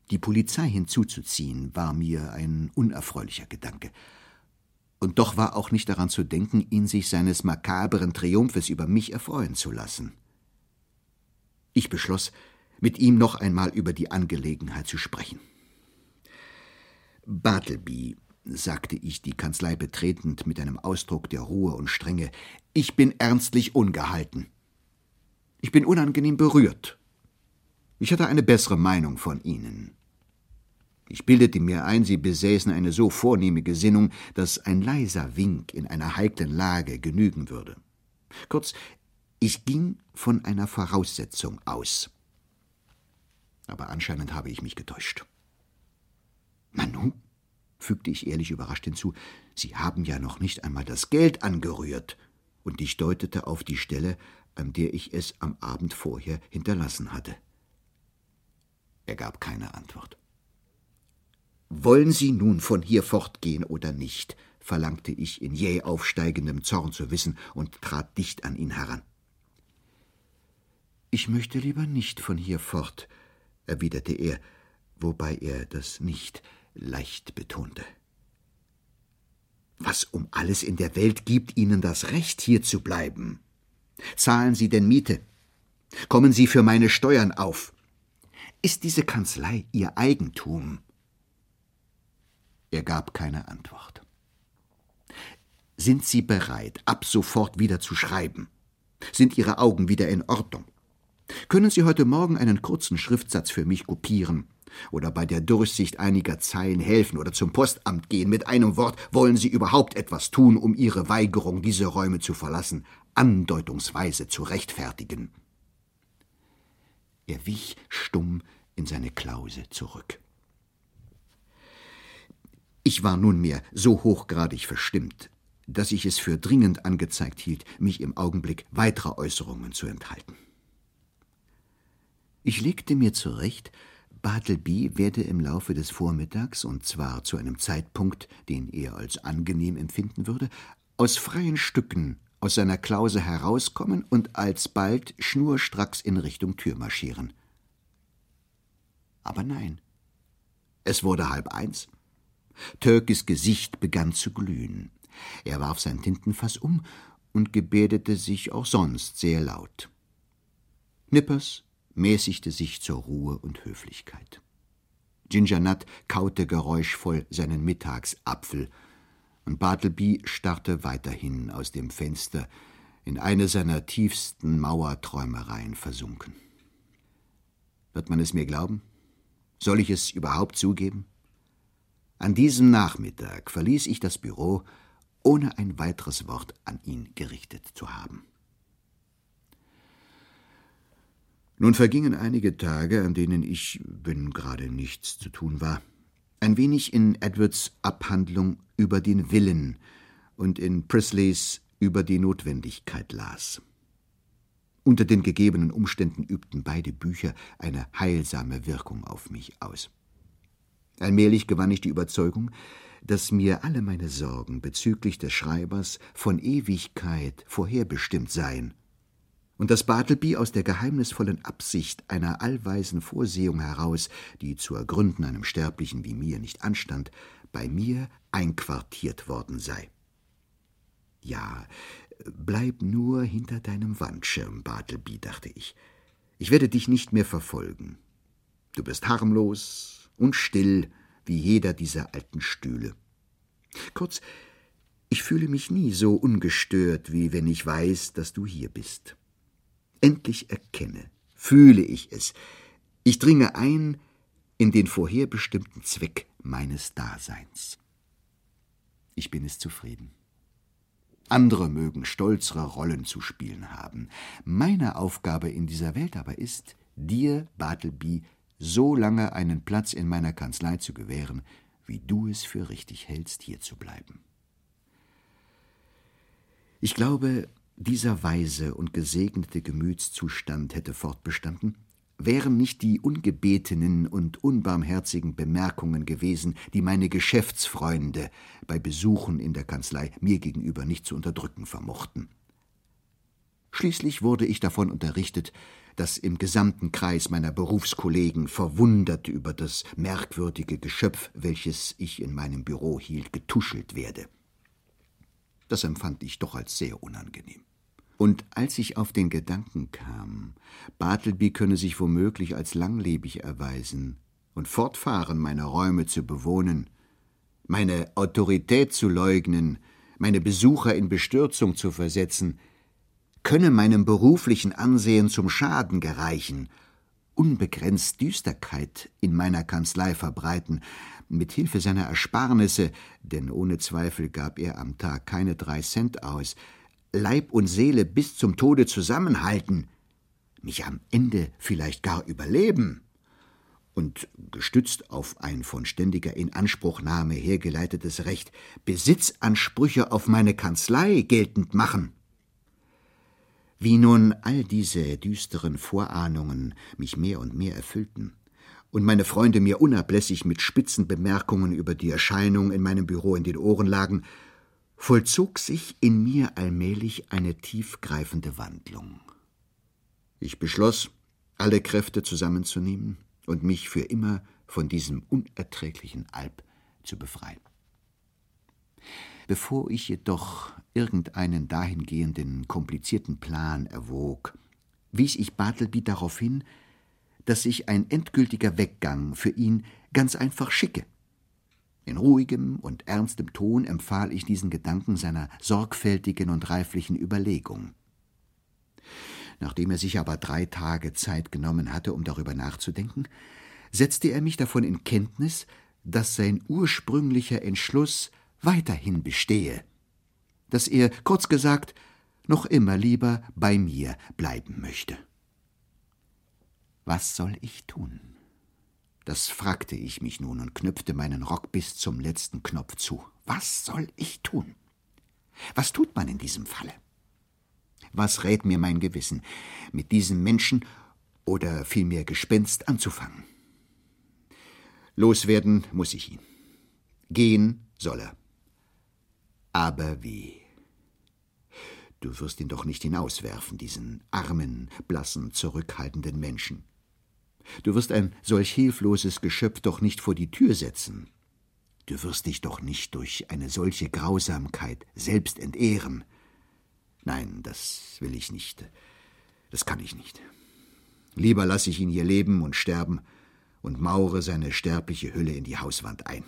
Die Polizei hinzuzuziehen, war mir ein unerfreulicher Gedanke. Und doch war auch nicht daran zu denken, ihn sich seines makaberen Triumphes über mich erfreuen zu lassen. Ich beschloss, mit ihm noch einmal über die Angelegenheit zu sprechen. Bartleby sagte ich die Kanzlei betretend mit einem Ausdruck der Ruhe und Strenge, ich bin ernstlich ungehalten. Ich bin unangenehm berührt. Ich hatte eine bessere Meinung von Ihnen. Ich bildete mir ein, Sie besäßen eine so vornehme Gesinnung, dass ein leiser Wink in einer heiklen Lage genügen würde. Kurz, ich ging von einer Voraussetzung aus. Aber anscheinend habe ich mich getäuscht. Nanu, fügte ich ehrlich überrascht hinzu, Sie haben ja noch nicht einmal das Geld angerührt. Und ich deutete auf die Stelle, an der ich es am Abend vorher hinterlassen hatte. Er gab keine Antwort. Wollen Sie nun von hier fortgehen oder nicht? verlangte ich in jäh aufsteigendem Zorn zu wissen und trat dicht an ihn heran. Ich möchte lieber nicht von hier fort, erwiderte er, wobei er das nicht leicht betonte. Was um alles in der Welt gibt Ihnen das Recht, hier zu bleiben? Zahlen Sie denn Miete? Kommen Sie für meine Steuern auf? Ist diese Kanzlei Ihr Eigentum? Er gab keine Antwort. Sind Sie bereit, ab sofort wieder zu schreiben? Sind Ihre Augen wieder in Ordnung? Können Sie heute Morgen einen kurzen Schriftsatz für mich kopieren oder bei der Durchsicht einiger Zeilen helfen oder zum Postamt gehen. Mit einem Wort, wollen Sie überhaupt etwas tun, um Ihre Weigerung, diese Räume zu verlassen, andeutungsweise zu rechtfertigen? Er wich stumm in seine Klause zurück. Ich war nunmehr so hochgradig verstimmt, dass ich es für dringend angezeigt hielt, mich im Augenblick weiterer Äußerungen zu enthalten. Ich legte mir zurecht, Bartleby werde im Laufe des Vormittags, und zwar zu einem Zeitpunkt, den er als angenehm empfinden würde, aus freien Stücken aus seiner Klause herauskommen und alsbald schnurstracks in Richtung Tür marschieren. Aber nein. Es wurde halb eins. Turkis Gesicht begann zu glühen. Er warf sein Tintenfass um und gebärdete sich auch sonst sehr laut. Nippers mäßigte sich zur Ruhe und Höflichkeit. Ginger Nut kaute geräuschvoll seinen Mittagsapfel, und Bartleby starrte weiterhin aus dem Fenster, in eine seiner tiefsten Mauerträumereien versunken. Wird man es mir glauben? Soll ich es überhaupt zugeben? An diesem Nachmittag verließ ich das Büro, ohne ein weiteres Wort an ihn gerichtet zu haben. Nun vergingen einige Tage, an denen ich, wenn gerade nichts zu tun war, ein wenig in Edwards Abhandlung über den Willen und in Prisleys über die Notwendigkeit las. Unter den gegebenen Umständen übten beide Bücher eine heilsame Wirkung auf mich aus. Allmählich gewann ich die Überzeugung, dass mir alle meine Sorgen bezüglich des Schreibers von Ewigkeit vorherbestimmt seien und dass Bartleby aus der geheimnisvollen Absicht einer allweisen Vorsehung heraus, die zu ergründen einem Sterblichen wie mir nicht anstand, bei mir einquartiert worden sei. Ja, bleib nur hinter deinem Wandschirm, Bartleby, dachte ich. Ich werde dich nicht mehr verfolgen. Du bist harmlos und still wie jeder dieser alten Stühle. Kurz, ich fühle mich nie so ungestört, wie wenn ich weiß, dass du hier bist endlich erkenne, fühle ich es. Ich dringe ein in den vorherbestimmten Zweck meines Daseins. Ich bin es zufrieden. Andere mögen stolzere Rollen zu spielen haben. Meine Aufgabe in dieser Welt aber ist, dir, Bartleby, so lange einen Platz in meiner Kanzlei zu gewähren, wie du es für richtig hältst, hier zu bleiben. Ich glaube, dieser weise und gesegnete Gemütszustand hätte fortbestanden, wären nicht die ungebetenen und unbarmherzigen Bemerkungen gewesen, die meine Geschäftsfreunde bei Besuchen in der Kanzlei mir gegenüber nicht zu unterdrücken vermochten. Schließlich wurde ich davon unterrichtet, dass im gesamten Kreis meiner Berufskollegen verwundert über das merkwürdige Geschöpf, welches ich in meinem Büro hielt, getuschelt werde. Das empfand ich doch als sehr unangenehm. Und als ich auf den Gedanken kam, Bartleby könne sich womöglich als langlebig erweisen und fortfahren, meine Räume zu bewohnen, meine Autorität zu leugnen, meine Besucher in Bestürzung zu versetzen, könne meinem beruflichen Ansehen zum Schaden gereichen, unbegrenzt Düsterkeit in meiner Kanzlei verbreiten, mit Hilfe seiner Ersparnisse, denn ohne Zweifel gab er am Tag keine drei Cent aus, Leib und Seele bis zum Tode zusammenhalten, mich am Ende vielleicht gar überleben und gestützt auf ein von ständiger Inanspruchnahme hergeleitetes Recht Besitzansprüche auf meine Kanzlei geltend machen. Wie nun all diese düsteren Vorahnungen mich mehr und mehr erfüllten, und meine Freunde mir unablässig mit spitzen Bemerkungen über die Erscheinung in meinem Büro in den Ohren lagen, vollzog sich in mir allmählich eine tiefgreifende Wandlung. Ich beschloss, alle Kräfte zusammenzunehmen und mich für immer von diesem unerträglichen Alb zu befreien. Bevor ich jedoch irgendeinen dahingehenden komplizierten Plan erwog, wies ich Bartleby darauf hin, dass sich ein endgültiger Weggang für ihn ganz einfach schicke. In ruhigem und ernstem Ton empfahl ich diesen Gedanken seiner sorgfältigen und reiflichen Überlegung. Nachdem er sich aber drei Tage Zeit genommen hatte, um darüber nachzudenken, setzte er mich davon in Kenntnis, dass sein ursprünglicher Entschluss weiterhin bestehe, dass er, kurz gesagt, noch immer lieber bei mir bleiben möchte. Was soll ich tun? Das fragte ich mich nun und knüpfte meinen Rock bis zum letzten Knopf zu. Was soll ich tun? Was tut man in diesem Falle? Was rät mir mein Gewissen, mit diesem Menschen oder vielmehr Gespenst anzufangen? Loswerden muss ich ihn. Gehen soll er. Aber wie? Du wirst ihn doch nicht hinauswerfen, diesen armen, blassen, zurückhaltenden Menschen. Du wirst ein solch hilfloses Geschöpf doch nicht vor die Tür setzen. Du wirst dich doch nicht durch eine solche Grausamkeit selbst entehren. Nein, das will ich nicht. Das kann ich nicht. Lieber lasse ich ihn hier leben und sterben und maure seine sterbliche Hülle in die Hauswand ein.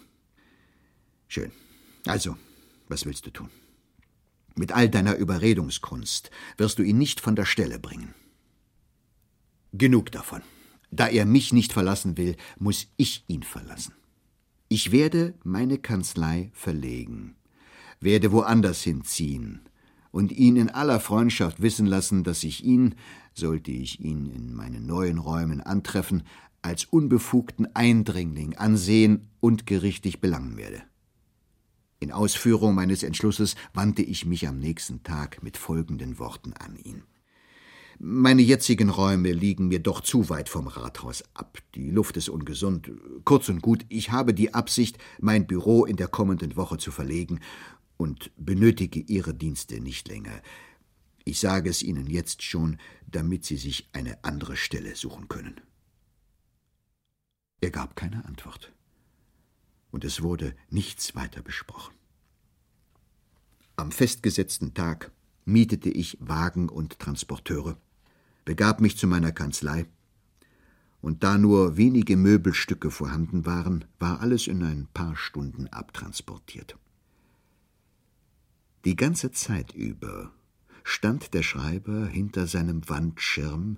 Schön. Also, was willst du tun? Mit all deiner Überredungskunst wirst du ihn nicht von der Stelle bringen. Genug davon. Da er mich nicht verlassen will, muss ich ihn verlassen. Ich werde meine Kanzlei verlegen, werde woanders hinziehen und ihn in aller Freundschaft wissen lassen, dass ich ihn, sollte ich ihn in meinen neuen Räumen antreffen, als unbefugten Eindringling ansehen und gerichtlich belangen werde. In Ausführung meines Entschlusses wandte ich mich am nächsten Tag mit folgenden Worten an ihn. Meine jetzigen Räume liegen mir doch zu weit vom Rathaus ab. Die Luft ist ungesund. Kurz und gut, ich habe die Absicht, mein Büro in der kommenden Woche zu verlegen und benötige Ihre Dienste nicht länger. Ich sage es Ihnen jetzt schon, damit Sie sich eine andere Stelle suchen können. Er gab keine Antwort und es wurde nichts weiter besprochen. Am festgesetzten Tag mietete ich Wagen und Transporteure, begab mich zu meiner Kanzlei, und da nur wenige Möbelstücke vorhanden waren, war alles in ein paar Stunden abtransportiert. Die ganze Zeit über stand der Schreiber hinter seinem Wandschirm,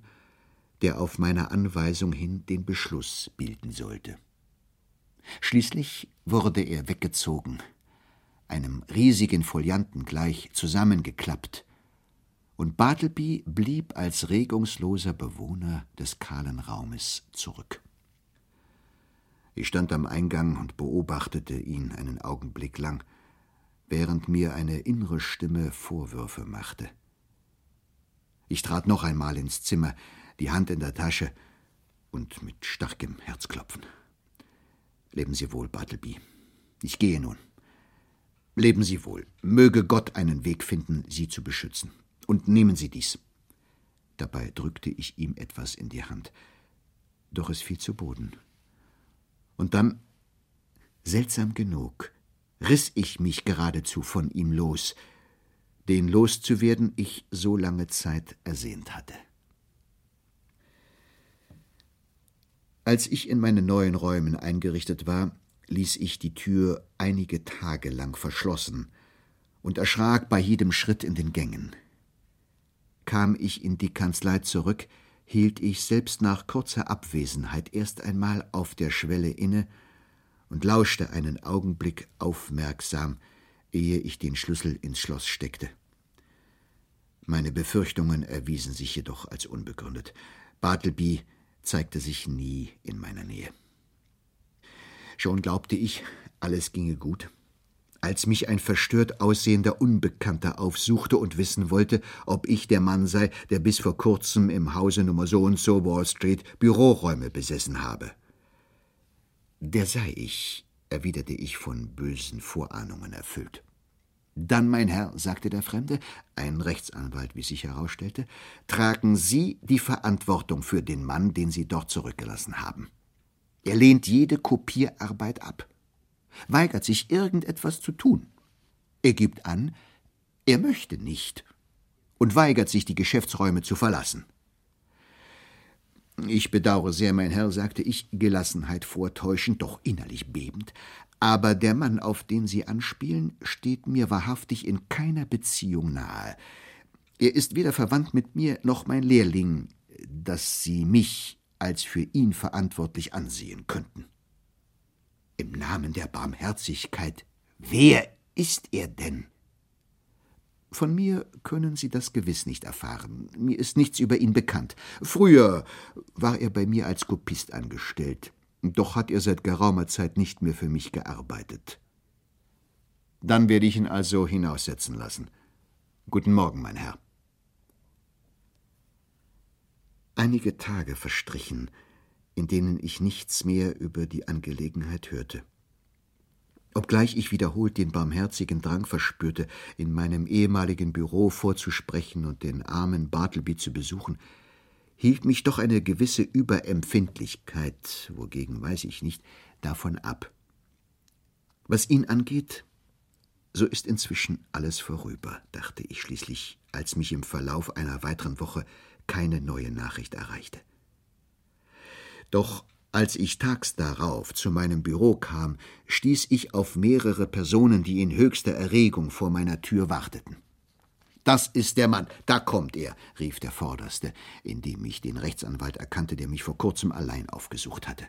der auf meine Anweisung hin den Beschluss bilden sollte. Schließlich wurde er weggezogen, einem riesigen Folianten gleich zusammengeklappt, und Bartleby blieb als regungsloser Bewohner des kahlen Raumes zurück. Ich stand am Eingang und beobachtete ihn einen Augenblick lang, während mir eine innere Stimme Vorwürfe machte. Ich trat noch einmal ins Zimmer, die Hand in der Tasche und mit starkem Herzklopfen. Leben Sie wohl, Bartleby. Ich gehe nun. Leben Sie wohl. Möge Gott einen Weg finden, Sie zu beschützen. Und nehmen Sie dies. Dabei drückte ich ihm etwas in die Hand. Doch es fiel zu Boden. Und dann, seltsam genug, riss ich mich geradezu von ihm los, den loszuwerden ich so lange Zeit ersehnt hatte. Als ich in meinen neuen Räumen eingerichtet war, ließ ich die Tür einige Tage lang verschlossen und erschrak bei jedem Schritt in den Gängen. Kam ich in die Kanzlei zurück, hielt ich selbst nach kurzer Abwesenheit erst einmal auf der Schwelle inne und lauschte einen Augenblick aufmerksam, ehe ich den Schlüssel ins Schloss steckte. Meine Befürchtungen erwiesen sich jedoch als unbegründet. Bartleby zeigte sich nie in meiner Nähe. Schon glaubte ich, alles ginge gut, als mich ein verstört aussehender Unbekannter aufsuchte und wissen wollte, ob ich der Mann sei, der bis vor kurzem im Hause Nummer so und so Wall Street Büroräume besessen habe. Der sei ich, erwiderte ich von bösen Vorahnungen erfüllt. Dann, mein Herr, sagte der Fremde, ein Rechtsanwalt, wie sich herausstellte, tragen Sie die Verantwortung für den Mann, den Sie dort zurückgelassen haben. Er lehnt jede Kopierarbeit ab, weigert sich irgendetwas zu tun. Er gibt an, er möchte nicht und weigert sich, die Geschäftsräume zu verlassen. Ich bedauere sehr, mein Herr, sagte ich, Gelassenheit vortäuschend, doch innerlich bebend, aber der Mann, auf den Sie anspielen, steht mir wahrhaftig in keiner Beziehung nahe. Er ist weder verwandt mit mir noch mein Lehrling, dass Sie mich als für ihn verantwortlich ansehen könnten. Im Namen der Barmherzigkeit, wer ist er denn? Von mir können Sie das gewiss nicht erfahren. Mir ist nichts über ihn bekannt. Früher war er bei mir als Kopist angestellt. Doch hat er seit geraumer Zeit nicht mehr für mich gearbeitet. Dann werde ich ihn also hinaussetzen lassen. Guten Morgen, mein Herr. Einige Tage verstrichen, in denen ich nichts mehr über die Angelegenheit hörte. Obgleich ich wiederholt den barmherzigen Drang verspürte, in meinem ehemaligen Büro vorzusprechen und den armen Bartleby zu besuchen, hielt mich doch eine gewisse Überempfindlichkeit, wogegen weiß ich nicht, davon ab. Was ihn angeht, So ist inzwischen alles vorüber, dachte ich schließlich, als mich im Verlauf einer weiteren Woche keine neue Nachricht erreichte. Doch als ich tags darauf zu meinem Büro kam, stieß ich auf mehrere Personen, die in höchster Erregung vor meiner Tür warteten. Das ist der Mann, da kommt er, rief der Vorderste, indem ich den Rechtsanwalt erkannte, der mich vor kurzem allein aufgesucht hatte.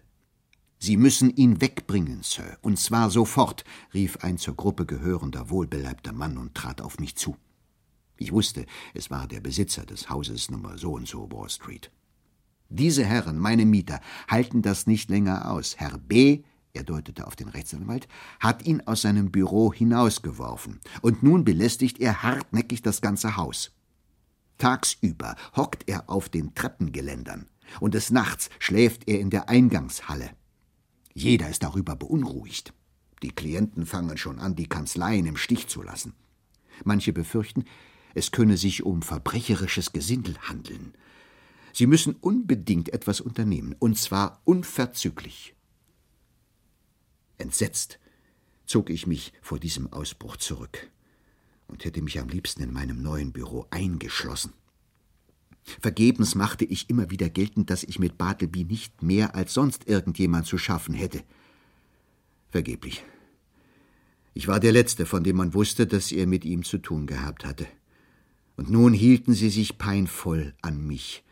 Sie müssen ihn wegbringen, Sir, und zwar sofort, rief ein zur Gruppe gehörender, wohlbeleibter Mann und trat auf mich zu. Ich wusste, es war der Besitzer des Hauses Nummer so und so Wall Street. Diese Herren, meine Mieter, halten das nicht länger aus. Herr B er deutete auf den Rechtsanwalt, hat ihn aus seinem Büro hinausgeworfen, und nun belästigt er hartnäckig das ganze Haus. Tagsüber hockt er auf den Treppengeländern, und des Nachts schläft er in der Eingangshalle. Jeder ist darüber beunruhigt. Die Klienten fangen schon an, die Kanzleien im Stich zu lassen. Manche befürchten, es könne sich um verbrecherisches Gesindel handeln. Sie müssen unbedingt etwas unternehmen, und zwar unverzüglich. Entsetzt zog ich mich vor diesem Ausbruch zurück und hätte mich am liebsten in meinem neuen Büro eingeschlossen. Vergebens machte ich immer wieder geltend, dass ich mit Bartleby nicht mehr als sonst irgendjemand zu schaffen hätte. Vergeblich. Ich war der Letzte, von dem man wusste, dass er mit ihm zu tun gehabt hatte. Und nun hielten sie sich peinvoll an mich,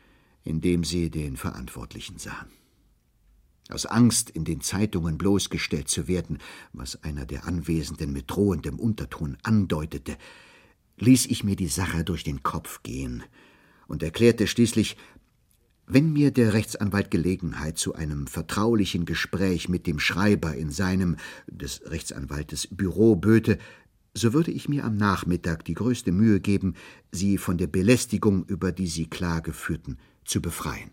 indem sie den Verantwortlichen sahen. Aus Angst, in den Zeitungen bloßgestellt zu werden, was einer der Anwesenden mit drohendem Unterton andeutete, ließ ich mir die Sache durch den Kopf gehen und erklärte schließlich, wenn mir der Rechtsanwalt Gelegenheit zu einem vertraulichen Gespräch mit dem Schreiber in seinem, des Rechtsanwaltes, Büro böte, so würde ich mir am Nachmittag die größte Mühe geben, Sie von der Belästigung, über die Sie Klage führten, zu befreien.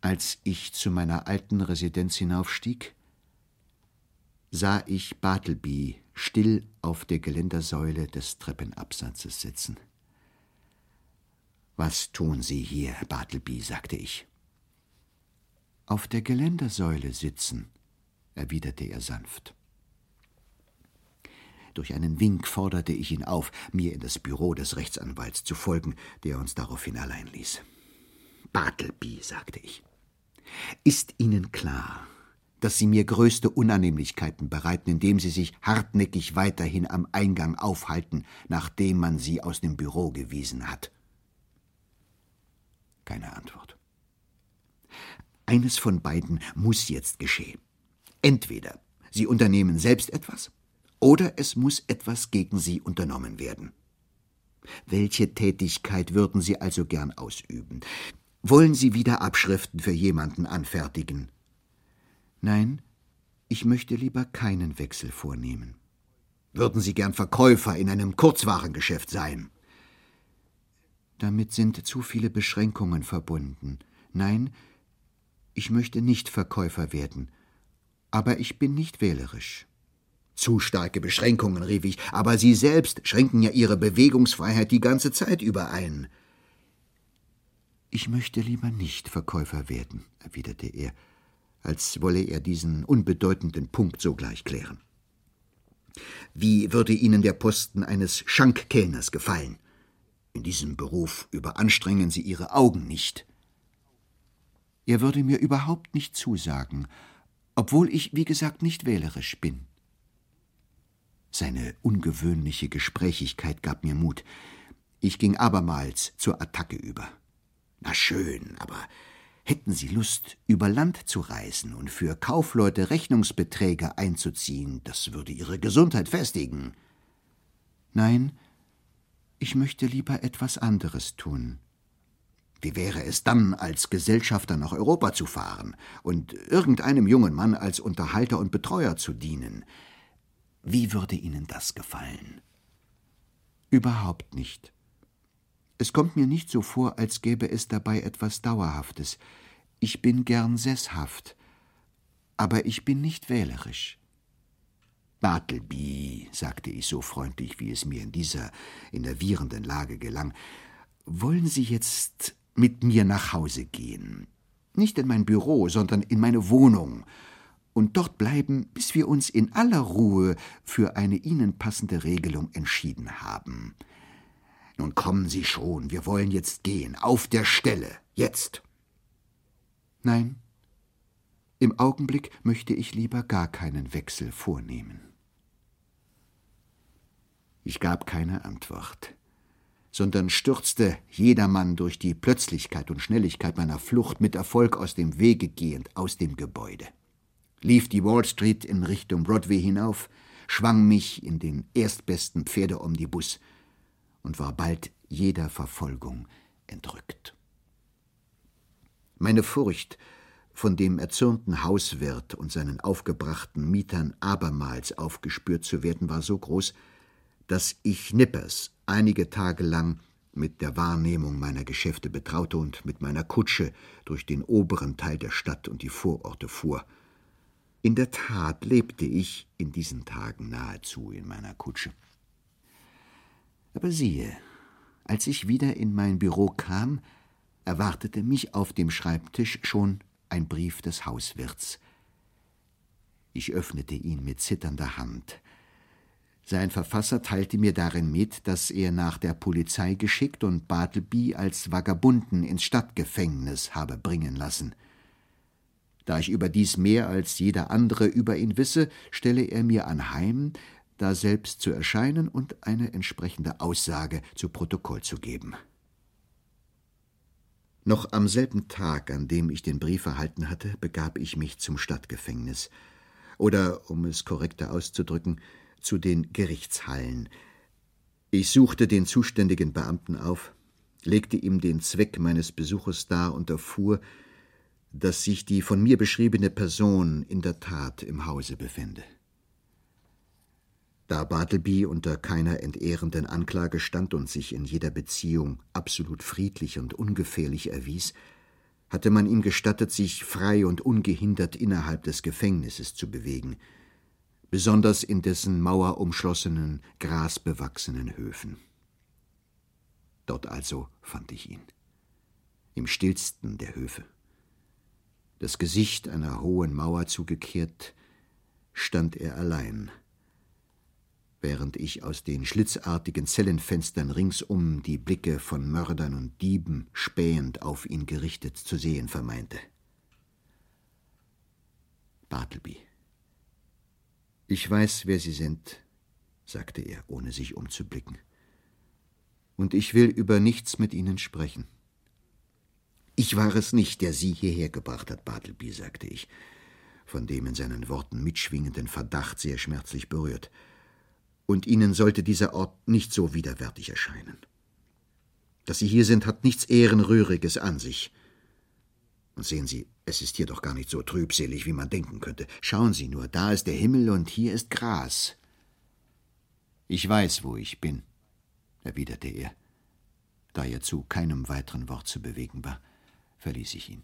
Als ich zu meiner alten Residenz hinaufstieg, sah ich Bartleby still auf der Geländersäule des Treppenabsatzes sitzen. Was tun Sie hier, Bartleby? sagte ich. Auf der Geländersäule sitzen, erwiderte er sanft. Durch einen Wink forderte ich ihn auf, mir in das Büro des Rechtsanwalts zu folgen, der uns daraufhin allein ließ. Bartleby, sagte ich, ist Ihnen klar, dass Sie mir größte Unannehmlichkeiten bereiten, indem Sie sich hartnäckig weiterhin am Eingang aufhalten, nachdem man Sie aus dem Büro gewiesen hat? Keine Antwort. Eines von beiden muss jetzt geschehen. Entweder Sie unternehmen selbst etwas, oder es muss etwas gegen Sie unternommen werden. Welche Tätigkeit würden Sie also gern ausüben? Wollen Sie wieder Abschriften für jemanden anfertigen? Nein, ich möchte lieber keinen Wechsel vornehmen. Würden Sie gern Verkäufer in einem Kurzwarengeschäft sein? Damit sind zu viele Beschränkungen verbunden. Nein, ich möchte nicht Verkäufer werden, aber ich bin nicht wählerisch. Zu starke Beschränkungen, rief ich, aber Sie selbst schränken ja Ihre Bewegungsfreiheit die ganze Zeit über ein. Ich möchte lieber nicht Verkäufer werden, erwiderte er, als wolle er diesen unbedeutenden Punkt sogleich klären. Wie würde Ihnen der Posten eines Schankkellners gefallen? In diesem Beruf überanstrengen Sie Ihre Augen nicht. Er würde mir überhaupt nicht zusagen, obwohl ich, wie gesagt, nicht wählerisch bin. Seine ungewöhnliche Gesprächigkeit gab mir Mut. Ich ging abermals zur Attacke über. Na schön, aber hätten Sie Lust, über Land zu reisen und für Kaufleute Rechnungsbeträge einzuziehen, das würde Ihre Gesundheit festigen. Nein, ich möchte lieber etwas anderes tun. Wie wäre es dann, als Gesellschafter nach Europa zu fahren und irgendeinem jungen Mann als Unterhalter und Betreuer zu dienen? Wie würde Ihnen das gefallen? Überhaupt nicht. Es kommt mir nicht so vor, als gäbe es dabei etwas Dauerhaftes. Ich bin gern sesshaft, aber ich bin nicht wählerisch. Bartleby, sagte ich so freundlich, wie es mir in dieser innervierenden Lage gelang, wollen Sie jetzt mit mir nach Hause gehen? Nicht in mein Büro, sondern in meine Wohnung und dort bleiben, bis wir uns in aller Ruhe für eine Ihnen passende Regelung entschieden haben. Nun kommen Sie schon, wir wollen jetzt gehen, auf der Stelle, jetzt. Nein, im Augenblick möchte ich lieber gar keinen Wechsel vornehmen. Ich gab keine Antwort, sondern stürzte jedermann durch die Plötzlichkeit und Schnelligkeit meiner Flucht mit Erfolg aus dem Wege gehend aus dem Gebäude lief die Wall Street in Richtung Broadway hinauf, schwang mich in den erstbesten Pferdeomnibus und war bald jeder Verfolgung entrückt. Meine Furcht, von dem erzürnten Hauswirt und seinen aufgebrachten Mietern abermals aufgespürt zu werden, war so groß, dass ich Nippers einige Tage lang mit der Wahrnehmung meiner Geschäfte betraute und mit meiner Kutsche durch den oberen Teil der Stadt und die Vororte fuhr. In der Tat lebte ich in diesen Tagen nahezu in meiner Kutsche. Aber siehe, als ich wieder in mein Büro kam, erwartete mich auf dem Schreibtisch schon ein Brief des Hauswirts. Ich öffnete ihn mit zitternder Hand. Sein Verfasser teilte mir darin mit, dass er nach der Polizei geschickt und Bartleby als Vagabunden ins Stadtgefängnis habe bringen lassen. Da ich überdies mehr als jeder andere über ihn wisse, stelle er mir anheim, da selbst zu erscheinen und eine entsprechende Aussage zu Protokoll zu geben. Noch am selben Tag, an dem ich den Brief erhalten hatte, begab ich mich zum Stadtgefängnis oder, um es korrekter auszudrücken, zu den Gerichtshallen. Ich suchte den zuständigen Beamten auf, legte ihm den Zweck meines Besuches dar und erfuhr, dass sich die von mir beschriebene Person in der Tat im Hause befände. Da Bartleby unter keiner entehrenden Anklage stand und sich in jeder Beziehung absolut friedlich und ungefährlich erwies, hatte man ihm gestattet, sich frei und ungehindert innerhalb des Gefängnisses zu bewegen, besonders in dessen mauerumschlossenen, grasbewachsenen Höfen. Dort also fand ich ihn, im stillsten der Höfe das Gesicht einer hohen Mauer zugekehrt, stand er allein, während ich aus den schlitzartigen Zellenfenstern ringsum die Blicke von Mördern und Dieben spähend auf ihn gerichtet zu sehen vermeinte. Bartleby. Ich weiß, wer Sie sind, sagte er, ohne sich umzublicken. Und ich will über nichts mit Ihnen sprechen. Ich war es nicht, der Sie hierher gebracht hat, Bartleby, sagte ich, von dem in seinen Worten mitschwingenden Verdacht sehr schmerzlich berührt. Und Ihnen sollte dieser Ort nicht so widerwärtig erscheinen. Dass Sie hier sind, hat nichts Ehrenrühriges an sich. Und sehen Sie, es ist hier doch gar nicht so trübselig, wie man denken könnte. Schauen Sie nur, da ist der Himmel und hier ist Gras. Ich weiß, wo ich bin, erwiderte er, da er zu keinem weiteren Wort zu bewegen war verließ ich ihn.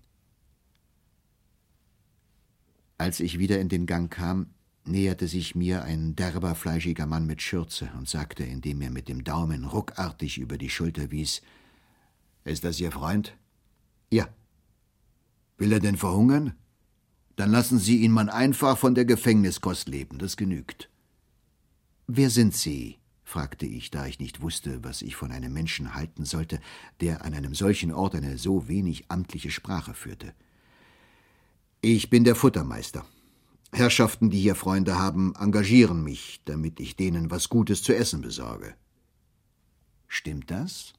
Als ich wieder in den Gang kam, näherte sich mir ein derber, fleischiger Mann mit Schürze und sagte, indem er mit dem Daumen ruckartig über die Schulter wies: Ist das Ihr Freund? Ja. Will er denn verhungern? Dann lassen Sie ihn man einfach von der Gefängniskost leben, das genügt. Wer sind Sie? Fragte ich, da ich nicht wusste, was ich von einem Menschen halten sollte, der an einem solchen Ort eine so wenig amtliche Sprache führte. Ich bin der Futtermeister. Herrschaften, die hier Freunde haben, engagieren mich, damit ich denen was Gutes zu essen besorge. Stimmt das?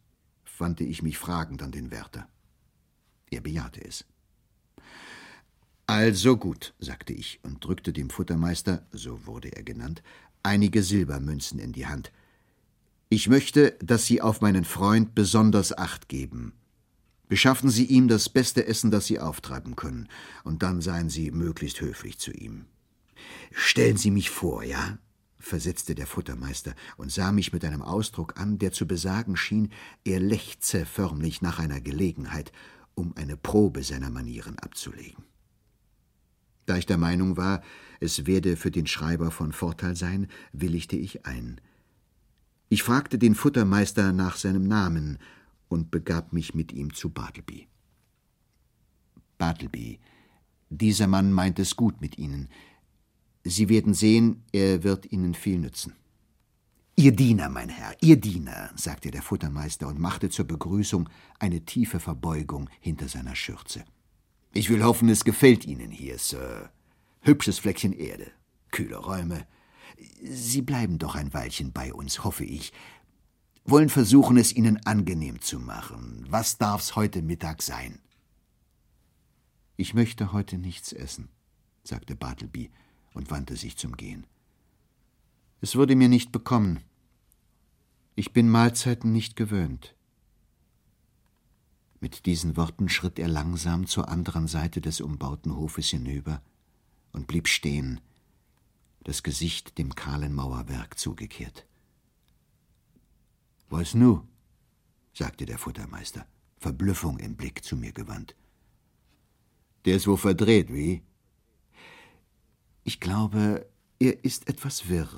wandte ich mich fragend an den Wärter. Er bejahte es. Also gut, sagte ich und drückte dem Futtermeister, so wurde er genannt, einige Silbermünzen in die Hand. Ich möchte, dass Sie auf meinen Freund besonders Acht geben. Beschaffen Sie ihm das beste Essen, das Sie auftreiben können, und dann seien Sie möglichst höflich zu ihm. Stellen Sie mich vor, ja? versetzte der Futtermeister und sah mich mit einem Ausdruck an, der zu besagen schien, er lechze förmlich nach einer Gelegenheit, um eine Probe seiner Manieren abzulegen. Da ich der Meinung war, es werde für den Schreiber von Vorteil sein, willigte ich ein. Ich fragte den Futtermeister nach seinem Namen und begab mich mit ihm zu Bartleby. Bartleby, Dieser Mann meint es gut mit Ihnen. Sie werden sehen, er wird Ihnen viel nützen. Ihr Diener, mein Herr, Ihr Diener, sagte der Futtermeister und machte zur Begrüßung eine tiefe Verbeugung hinter seiner Schürze. Ich will hoffen, es gefällt Ihnen hier, Sir. Hübsches Fleckchen Erde, kühle Räume. Sie bleiben doch ein Weilchen bei uns, hoffe ich. Wollen versuchen, es Ihnen angenehm zu machen. Was darf's heute Mittag sein? Ich möchte heute nichts essen, sagte Bartleby und wandte sich zum Gehen. Es würde mir nicht bekommen. Ich bin Mahlzeiten nicht gewöhnt. Mit diesen Worten schritt er langsam zur anderen Seite des umbauten Hofes hinüber und blieb stehen, das Gesicht dem kahlen Mauerwerk zugekehrt. Was nu? sagte der Futtermeister, Verblüffung im Blick zu mir gewandt. Der ist wohl verdreht, wie? Ich glaube, er ist etwas wirr,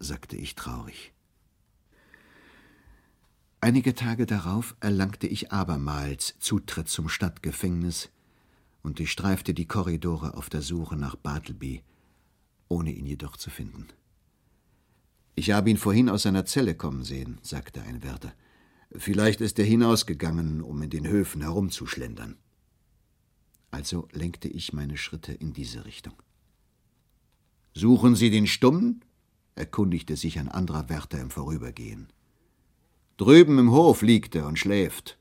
sagte ich traurig. Einige Tage darauf erlangte ich abermals Zutritt zum Stadtgefängnis und durchstreifte die Korridore auf der Suche nach Bartleby, ohne ihn jedoch zu finden. Ich habe ihn vorhin aus seiner Zelle kommen sehen, sagte ein Wärter. Vielleicht ist er hinausgegangen, um in den Höfen herumzuschlendern. Also lenkte ich meine Schritte in diese Richtung. Suchen Sie den Stummen? erkundigte sich ein anderer Wärter im Vorübergehen. Drüben im Hof liegt er und schläft.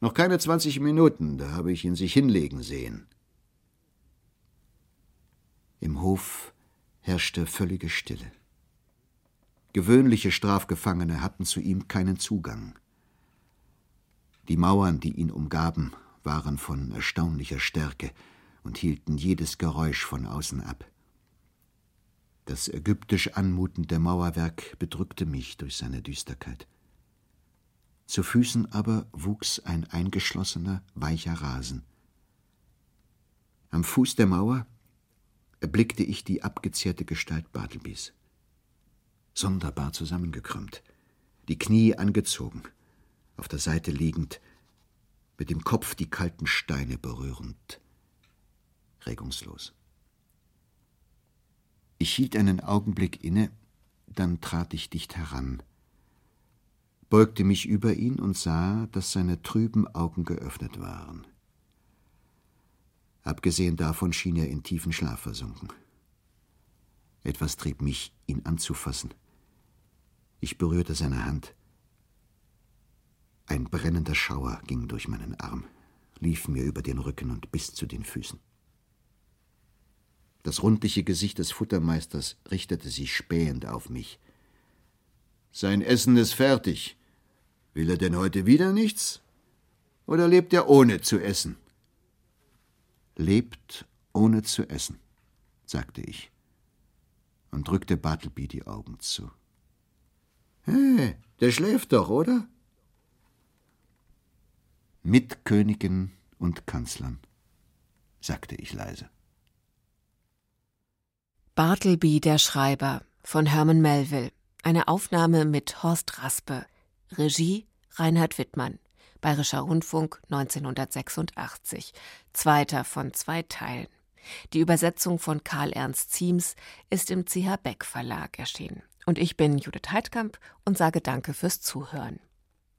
Noch keine zwanzig Minuten, da habe ich ihn sich hinlegen sehen. Im Hof herrschte völlige Stille. Gewöhnliche Strafgefangene hatten zu ihm keinen Zugang. Die Mauern, die ihn umgaben, waren von erstaunlicher Stärke und hielten jedes Geräusch von außen ab. Das ägyptisch anmutende Mauerwerk bedrückte mich durch seine Düsterkeit. Zu Füßen aber wuchs ein eingeschlossener, weicher Rasen. Am Fuß der Mauer erblickte ich die abgezehrte Gestalt Bartlebys. Sonderbar zusammengekrümmt, die Knie angezogen, auf der Seite liegend, mit dem Kopf die kalten Steine berührend, regungslos. Ich hielt einen Augenblick inne, dann trat ich dicht heran beugte mich über ihn und sah, dass seine trüben Augen geöffnet waren. Abgesehen davon schien er in tiefen Schlaf versunken. Etwas trieb mich, ihn anzufassen. Ich berührte seine Hand. Ein brennender Schauer ging durch meinen Arm, lief mir über den Rücken und bis zu den Füßen. Das rundliche Gesicht des Futtermeisters richtete sich spähend auf mich. Sein Essen ist fertig, Will er denn heute wieder nichts? Oder lebt er ohne zu essen? Lebt ohne zu essen, sagte ich und drückte Bartleby die Augen zu. Hey, der schläft doch, oder? Mit Königen und Kanzlern, sagte ich leise. Bartleby der Schreiber von Herman Melville. Eine Aufnahme mit Horst Raspe. Regie Reinhard Wittmann. Bayerischer Rundfunk 1986. Zweiter von zwei Teilen. Die Übersetzung von Karl Ernst Ziems ist im CH Beck Verlag erschienen. Und ich bin Judith Heidkamp und sage Danke fürs Zuhören.